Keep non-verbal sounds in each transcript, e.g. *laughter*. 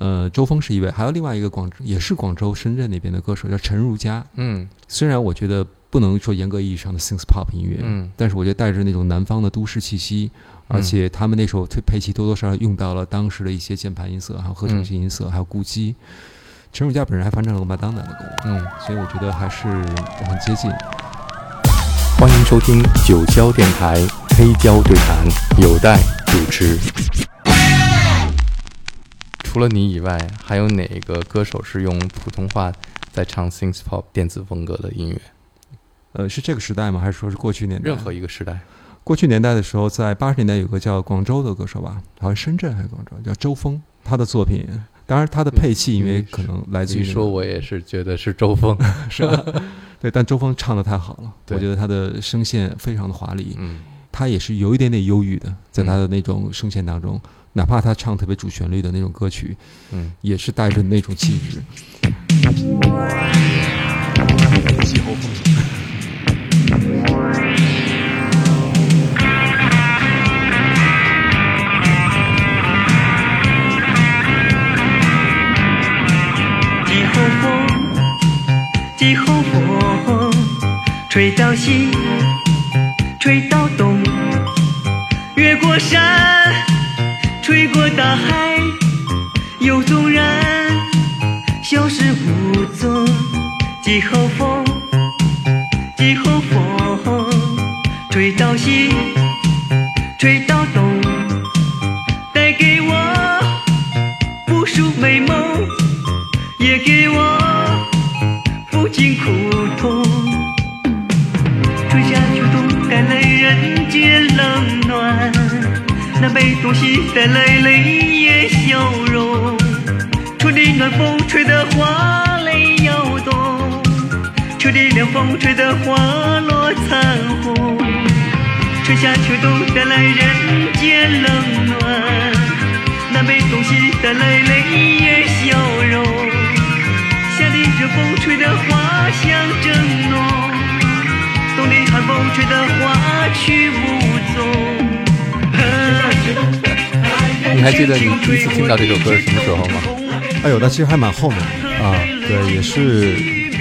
呃，周峰是一位，还有另外一个广也是广州、深圳那边的歌手叫陈如佳。嗯虽然我觉得不能说严格意义上的 synth pop 音乐，嗯但是我觉得带着那种南方的都市气息，而且他们那首配器多多少少用到了当时的一些键盘音色，还有合成器音色，还有鼓机。陈汝佳本人还翻唱了麦当娜的歌，嗯，所以我觉得还是很接近。欢迎收听九霄电台黑胶对谈，有待主持。除了你以外，还有哪个歌手是用普通话在唱 synth pop 电子风格的音乐？呃，是这个时代吗？还是说是过去年代？任何一个时代。过去年代的时候，在八十年代有个叫广州的歌手吧，好像深圳还是广州，叫周峰，他的作品，当然他的配器因为可能来自于据说我也是觉得是周峰，*laughs* 是吧？对，但周峰唱的太好了，我觉得他的声线非常的华丽，嗯他也是有一点点忧郁的，在他的那种声线当中，哪怕他唱特别主旋律的那种歌曲，嗯，也是带着那种气质。季候风。季候风，季候风，吹到西，吹到东，越过山，吹过大海，又纵然消失无踪。季候风，季候风，吹到西，吹到东，带给我无数美梦。也给我不尽苦痛。南北东西带来泪眼笑容。春的暖风吹得花蕾摇动，秋的凉风吹得花落残红。春夏秋冬带来人间冷暖，南北东西带来泪眼笑容。夏的热风吹得花香正浓，冬的寒风吹得花去无踪。*laughs* 你还记得你第一次听到这首歌是什么时候吗？哎呦，那其实还蛮后面的啊，对，也是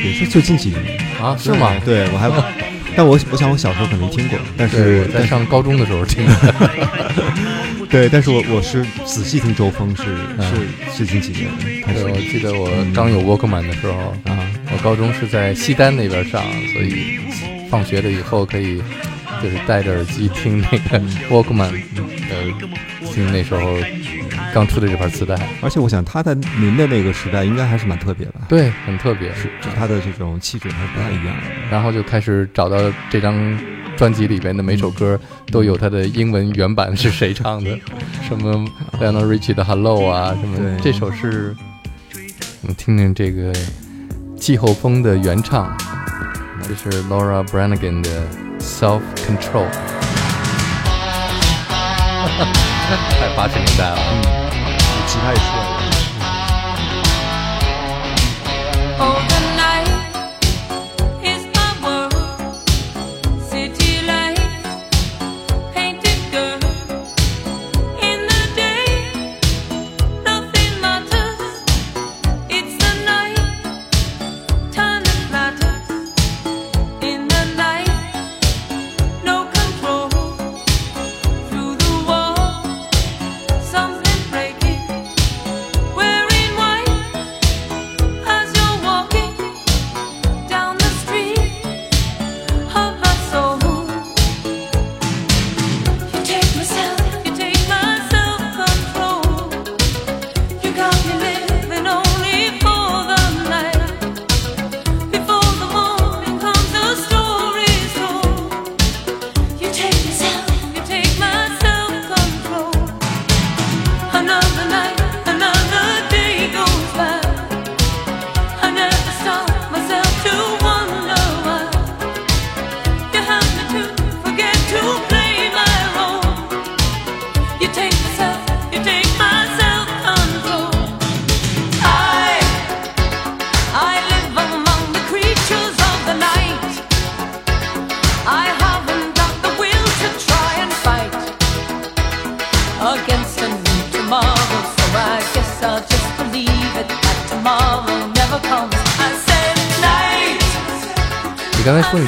也是最近几年啊，是吗？对我还，*laughs* 但我我想我小时候可能没听过，但是在上高中的时候听的。*laughs* 对，但是我我是仔细听周峰是是最近几年开始。对，我记得我刚有 Walkman 的时候啊，我高中是在西单那边上，所以放学了以后可以就是戴着耳机听那个 Walkman，呃，听那时候刚出的这盘磁带。而且我想他在您的那个时代应该还是蛮特别的，对，很特别，是就他的这种气质还是不太一样的。然后就开始找到这张。专辑里边的每首歌都有他的英文原版是谁唱的，什么 Lionel Richie 的 Hello 啊，什么这首是，我们听听这个气候风的原唱，这是 Laura Branigan 的 Self Control，*laughs* 太八十年代了，嗯，吉他也出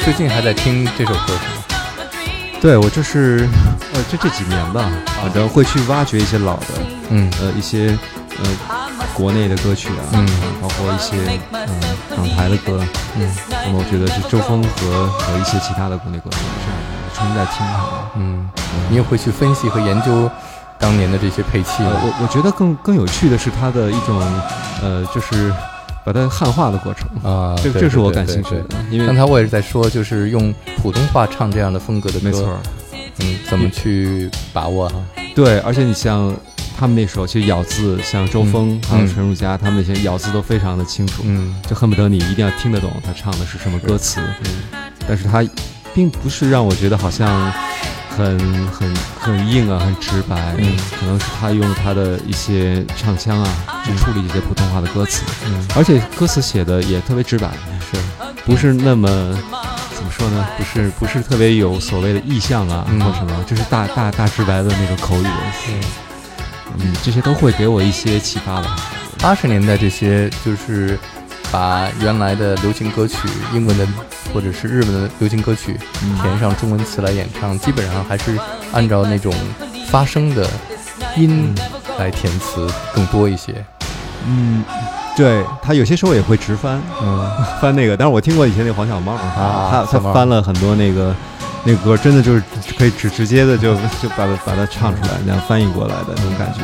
最近还在听这首歌是吗？对我就是呃就这几年吧，反正会去挖掘一些老的，嗯呃一些呃国内的歌曲啊，嗯包括一些呃港台的歌，嗯那么我觉得是周峰和和一些其他的国内歌手，是重新在听他们。嗯，你也会去分析和研究当年的这些配器呃，吗？我我觉得更更有趣的是它的一种呃，就是把它汉化的过程，啊，这对这是我感兴趣的，因为刚才我也是在说，就是用普通话唱这样的风格的歌，没错，嗯，怎么去把握啊？对，而且你像他们那时候，其实咬字，像周峰、嗯还有陈汝佳，他们那些咬字都非常的清楚，嗯。就恨不得你一定要听得懂他唱的是什么歌词。嗯但是他并不是让我觉得好像很很很硬啊，很直白。嗯可能是他用他的一些唱腔啊，去处理一些普通话的歌词，嗯，而且歌词写的也特别直白，是，不是那么怎么说呢？不是不是特别有所谓的意象啊，嗯或什么，就是大大大直白的那种口语。嗯嗯，这些都会给我一些启发吧。八十年代这些就是把原来的流行歌曲、英文的或者是日文的流行歌曲嗯。填上中文词来演唱，基本上还是按照那种发声的音来填词更多一些。嗯，对他有些时候也会直翻嗯。翻那个，但是我听过以前那黄小猫啊他他翻了很多那个那个歌，真的就是可以直直接的就就把它把它唱出来，那样翻译过来的那种感觉，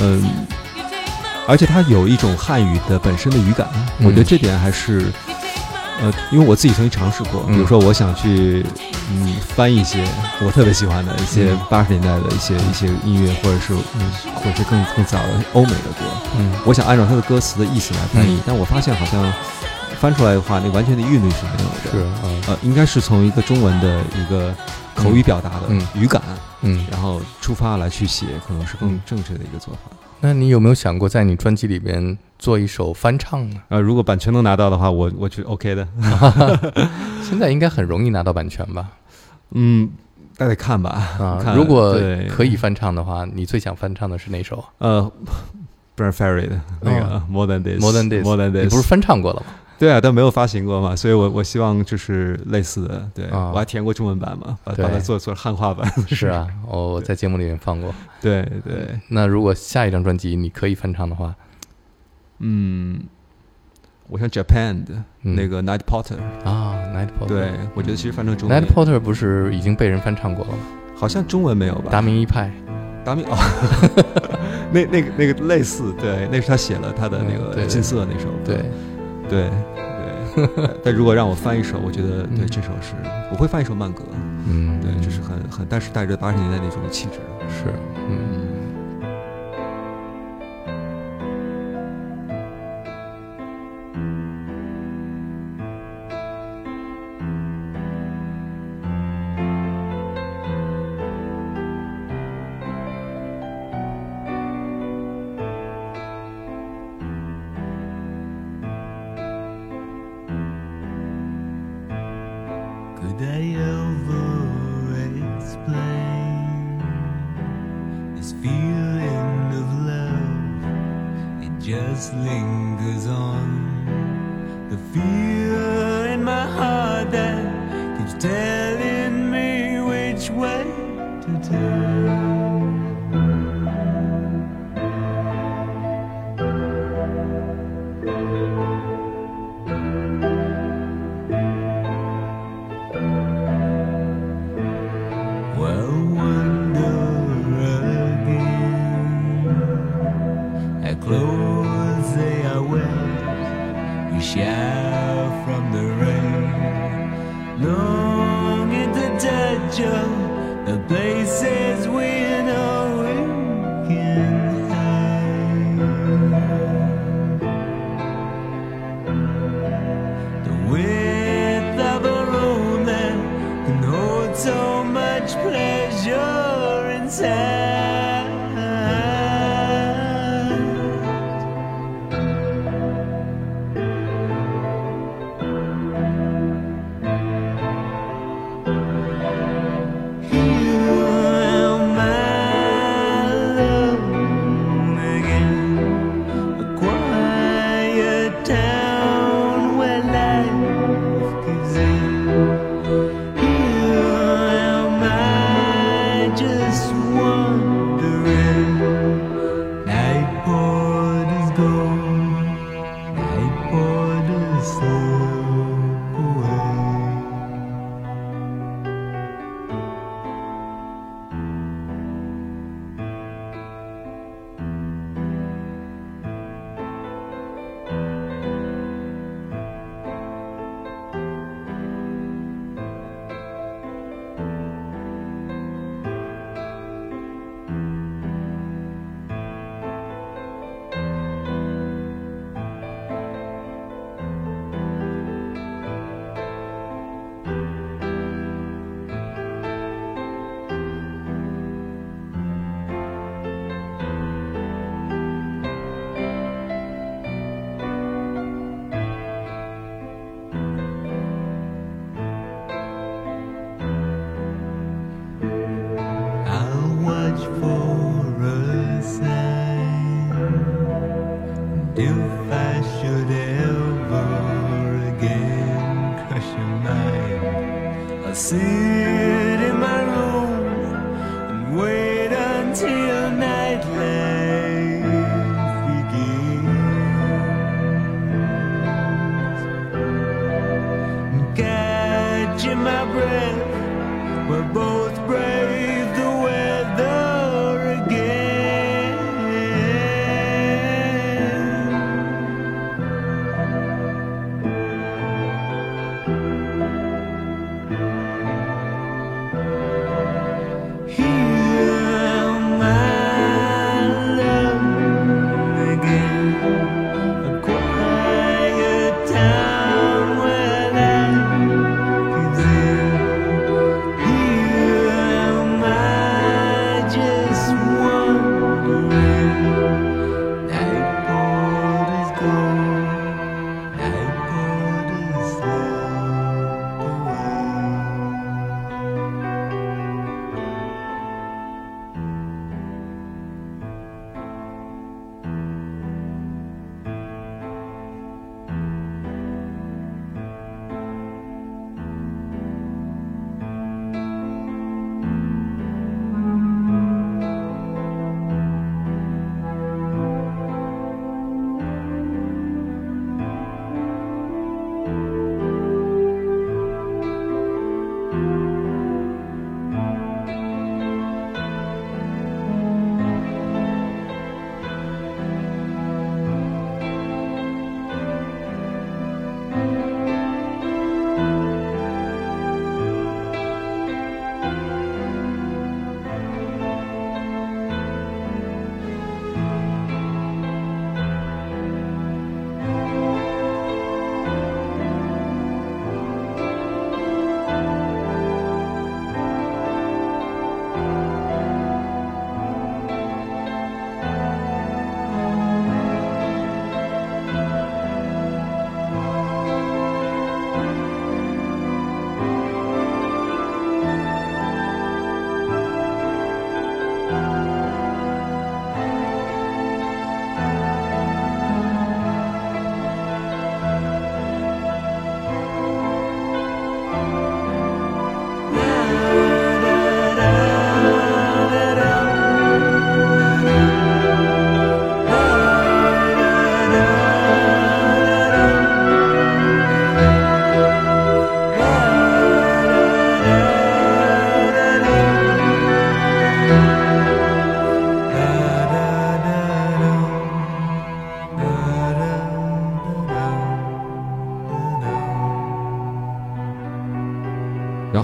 嗯，而且它有一种汉语的本身的语感，我觉得这点还是。呃，因为我自己曾经尝试过，比如嗯说我想去，嗯，翻译一些我特别喜欢的一些嗯。八十年代的一些一些音乐，或者是嗯，或者是更更早的欧美的歌，嗯。我想按照它的歌词的意思来翻译，嗯。但我发现好像翻出来的话，那完全的韵律是没有的。是嗯。呃，应该是从一个中文的一个口语表达的嗯。语感，嗯。然后出发来去写，可能是更嗯。正确的一个做法。那你有没有想过在你专辑里边做一首翻唱呢？呃，如果版权能拿到的话，我我觉得 OK 的。*laughs* 现在应该很容易拿到版权吧？嗯，大家看吧。啊，*laughs* 如果可以翻唱的话，你最想翻唱的是哪首呃。b r a n Ferry 的那个哦 More Than This，？More Than This，More Than 你 This，不是翻唱过了吗？对啊，但没有发行过嘛，所以我我希望就是类似的，对、啊我还填过中文版嘛，把把它做做汉化版。是啊，*laughs* 我我在节目里面放过。对对，那如果下一张专辑你可以翻唱的话，嗯，我像 Japan 的、嗯那个 Night Porter，啊，Night Porter，对我觉得其实翻成中文，Night Porter 不是已经被人翻唱过了吗？好像中文没有吧？达明一派，达明哦，*laughs* 那那个那个类似，对，那是他写了他的那个金色那首歌，对，对对对。但如果让我翻一首，我觉得对嗯这首是我会翻一首慢歌，嗯，对，就是很很，但是带着八十年代那种气质。是，嗯。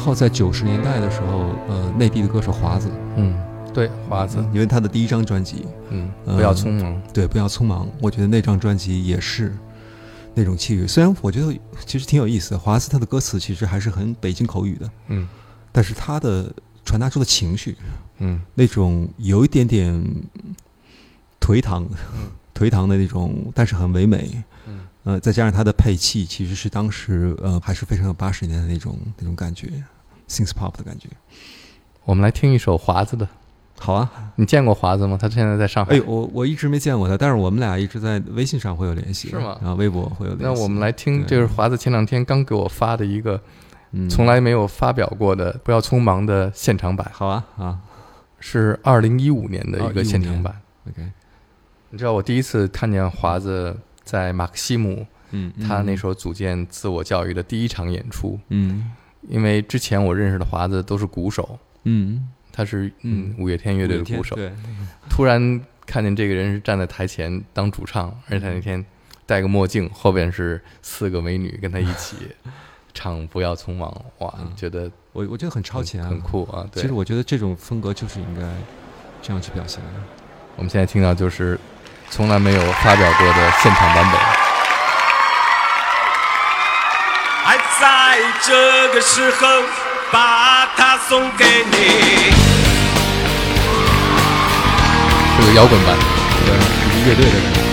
后在九十年代的时候，呃，内地的歌手华子，嗯，对，华子，因为他的第一张专辑，嗯，呃不要匆忙，对，不要匆忙，我觉得那张专辑也是那种气质。虽然我觉得其实挺有意思的，华子他的歌词其实还是很北京口语的，嗯但是他的传达出的情绪，嗯那种有一点点颓唐、颓唐的那种，但是很唯美。嗯呃，再加上它的配器，其实是当时呃还是非常有八十年代那种那种感觉，synth pop 的感觉。我们来听一首华子的。好啊，你见过华子吗？他现在在上海。哎，我我一直没见过他，但是我们俩一直在微信上会有联系，是吗然后微博会有联系。那我们来听，对这是华子前两天刚给我发的一个嗯从来没有发表过的《不要匆忙》的现场版，好啊啊是二零一五年的一哦个现场版。，OK。你知道我第一次看见华子在马克西姆，嗯，嗯。他那时候组建自我教育的第一场演出，嗯。因为之前我认识的华子都是鼓手，嗯。他是嗯。嗯五月天乐队的鼓手，对，*laughs* 突然看见这个人是站在台前当主唱，而且他那天戴个墨镜，后边是四个美女跟他一起 *laughs* 唱《不要匆忙》，哇，嗯。觉得我我觉得很超前啊，很酷啊！对其实我觉得这种风格就是应该这样去表现。我们现在听到就是从来没有发表过的现场版本。爱在这个时候把它送给你。这个摇滚版，对，是乐队的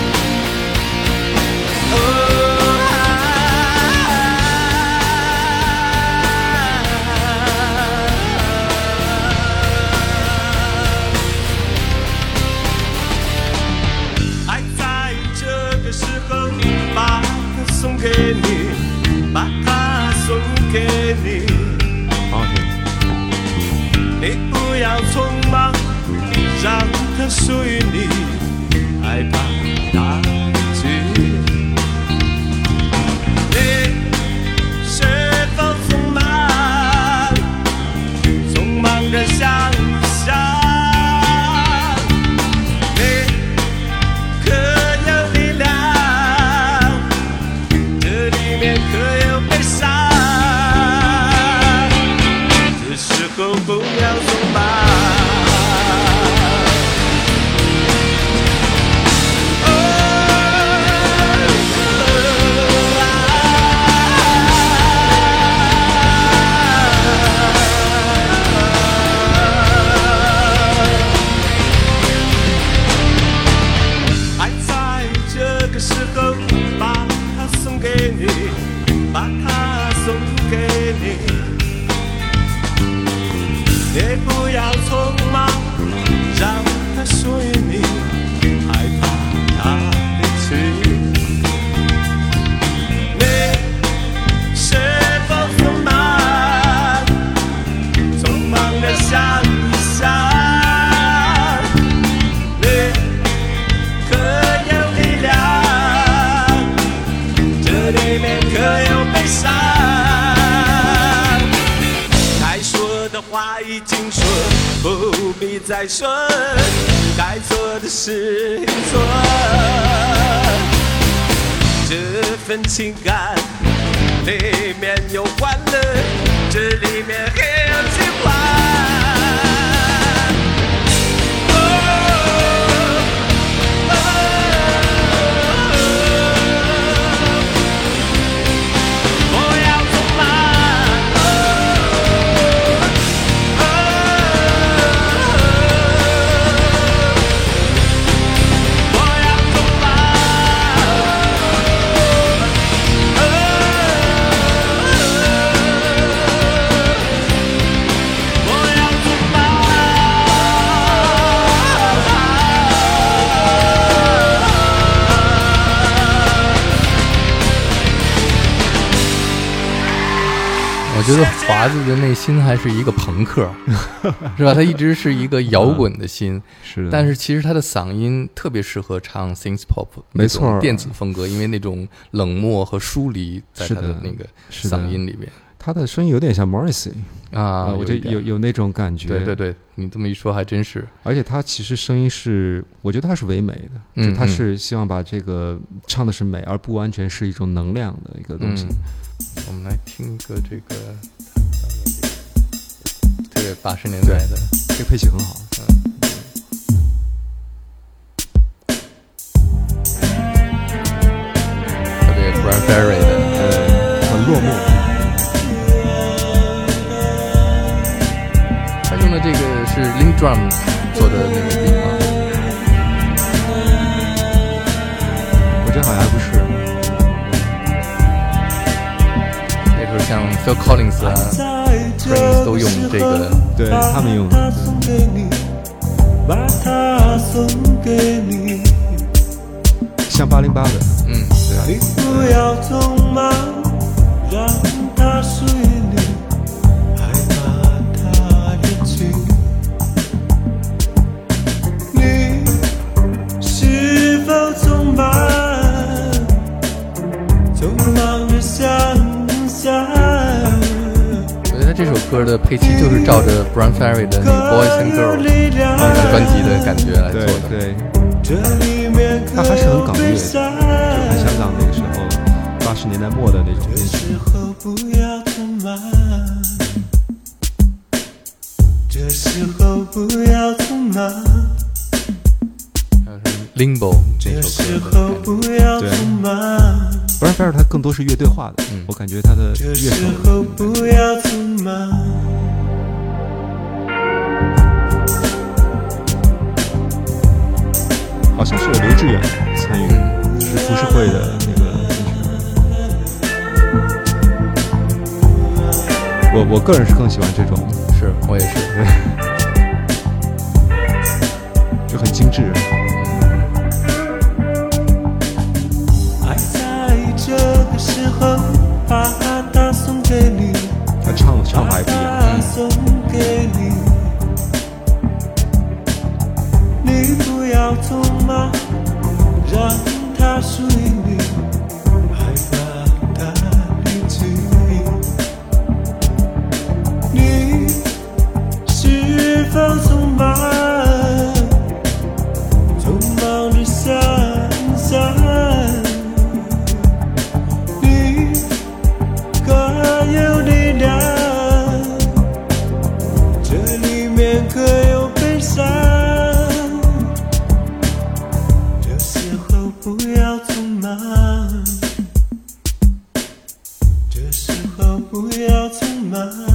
不必再说。该做的事做，这份情感华子的内心还是一个朋克，*laughs* 是吧？他一直是一个摇滚的心，是的，但是其实他的嗓音特别适合唱 synth pop，没错电子风格，因为那种冷漠和疏离在他的那个嗓音里面他的声音有点像 Morrissey 啊。我觉得有有那种感觉。对对对，你这么一说还真是。而且他其实声音是，我觉得他是唯美的，嗯就他是希望把这个唱的是美，而不完全是一种能量的一个东西。嗯，我们来听一个这个这个八十年代的，这个配器很好。特别 Brian Ferry 的，很落寞。他用的这个是 Link Drum 做的那个 Phil Collins 啊，Prince 都用这个，对他们用的把它送给你，像八零八的，嗯，你不要匆忙，让它属于你，害怕它远去。你是忙，匆忙着想象。我觉得他这首歌的配器就是照着 Brown Ferry 的那个 Boys and Girls 那张专辑的感觉来做的。对，这里面可他还是很港乐，就伤。很香港那个时候八十年代末的那种这编曲时。候不要匆忙，这时候不要匆忙，还有什么 Limbo 这这首时歌的候感觉。不要匆忙，Brian Ferry 他更多是乐队化的，嗯我感觉他的乐这时手候不要匆忙。好像是有刘志远参与，是浮世绘的那个。我我个人是更喜欢这种，是我也是。要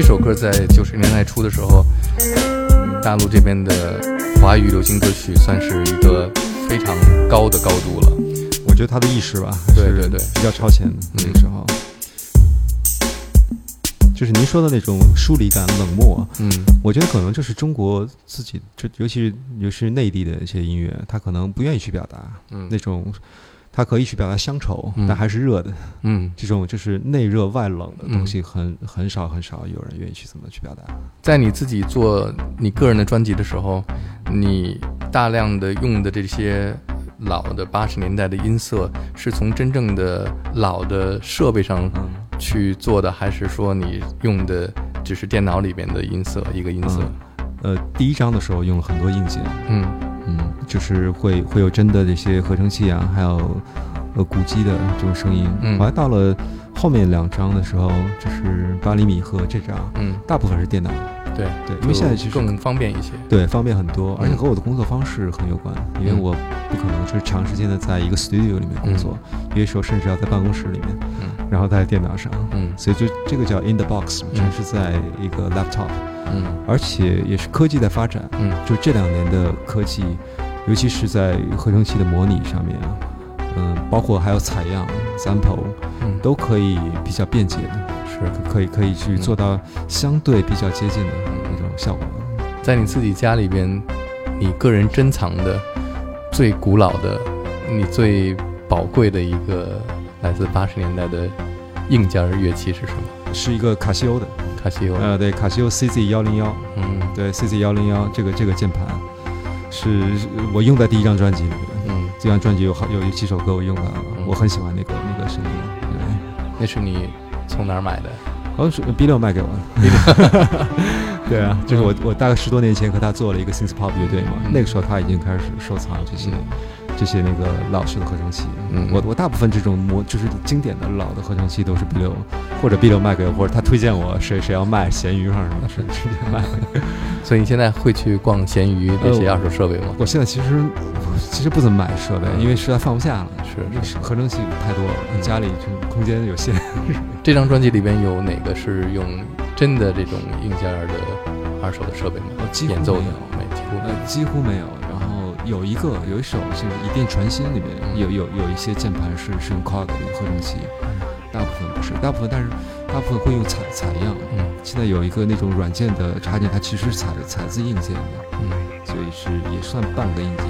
这首歌在九十年代初的时候，大陆这边的华语流行歌曲算是一个非常高的高度了。我觉得他的意识吧，对对对比较超前的那个时候。就是您说的那种疏离感、冷漠，嗯我觉得可能就是中国自己，这尤其是尤其是内地的一些音乐，他可能不愿意去表达嗯那种，他可以去表达乡愁，嗯。但还是热的。嗯，这种就是内热外冷的东西很，很少很少有人愿意去这么去表达。在你自己做你个人的专辑的时候，你大量的用的这些老的八十年代的音色，是从真正的老的设备上嗯。去做的，还是说你用的只是电脑里边的音色一个音色？呃，第一章的时候用了很多硬件，嗯嗯，就是会会有真的这些合成器啊，还有呃鼓机的这种声音。嗯。后来到了后面两张的时候，就是八厘米和这张，嗯，大部分是电脑，对对，因为现在其实就更方便一些。对方便很多，而且嗯。和我的工作方式很有关，因为嗯。我不可能就是长时间的在一个 studio 里面工作，有些时候甚至要在办公室里面，嗯。然后在电脑上，嗯。所以就这个叫 in the box，嗯。全是在一个 laptop，嗯。而且也是科技在发展，嗯。就这两年的科技，尤其是在合成器的模拟上面啊，嗯，包括还有采样、sample，嗯，都可以比较便捷的，是。可可以可以去做到相对比较接近的嗯。那种效果。在你自己家里边，你个人珍藏的最古老的、你最宝贵的一个来自八十年代的硬件乐器是什么？是一个卡西欧的，卡西欧。呃，对，卡西欧 CZ 幺零幺，嗯对，CZ 幺零幺这个这个键盘，是是我用在第一张专辑里面。嗯这张专辑有好有有几首歌我用到了，嗯我很喜欢那个那个声音。对，那是你从哪儿买的？哦，是 B 六卖给我的。*laughs* 对啊，就是我我大概十多年前和他做了一个 synth pop 乐队嘛，嗯那个时候他已经开始收藏这些。这些那个老式的合成器，嗯我我大部分这种模就是经典的老的合成器都是 B 六，或者 B 六卖给我，或者他推荐我谁谁要卖，闲鱼上什么的是直接卖。所以你现在会去逛闲鱼那些二手设备吗？我现在其实其实不怎么买设备，嗯因为实在放不下了，是那合成器太多了，家里就空间有限。*laughs* 这张专辑里边有哪个是用真的这种硬件的二手的设备吗？呃几乎演奏的没有没几乎没呃有。，几乎没有。一个有一首就是《一电传心》里面嗯有有有一些键盘是是用 Cog 的合成器，大部分不是，大部分但是大部分会用采采样。嗯现在有一个那种软件的插件，它其实是采采自硬件的，嗯，所以是也算半个硬件。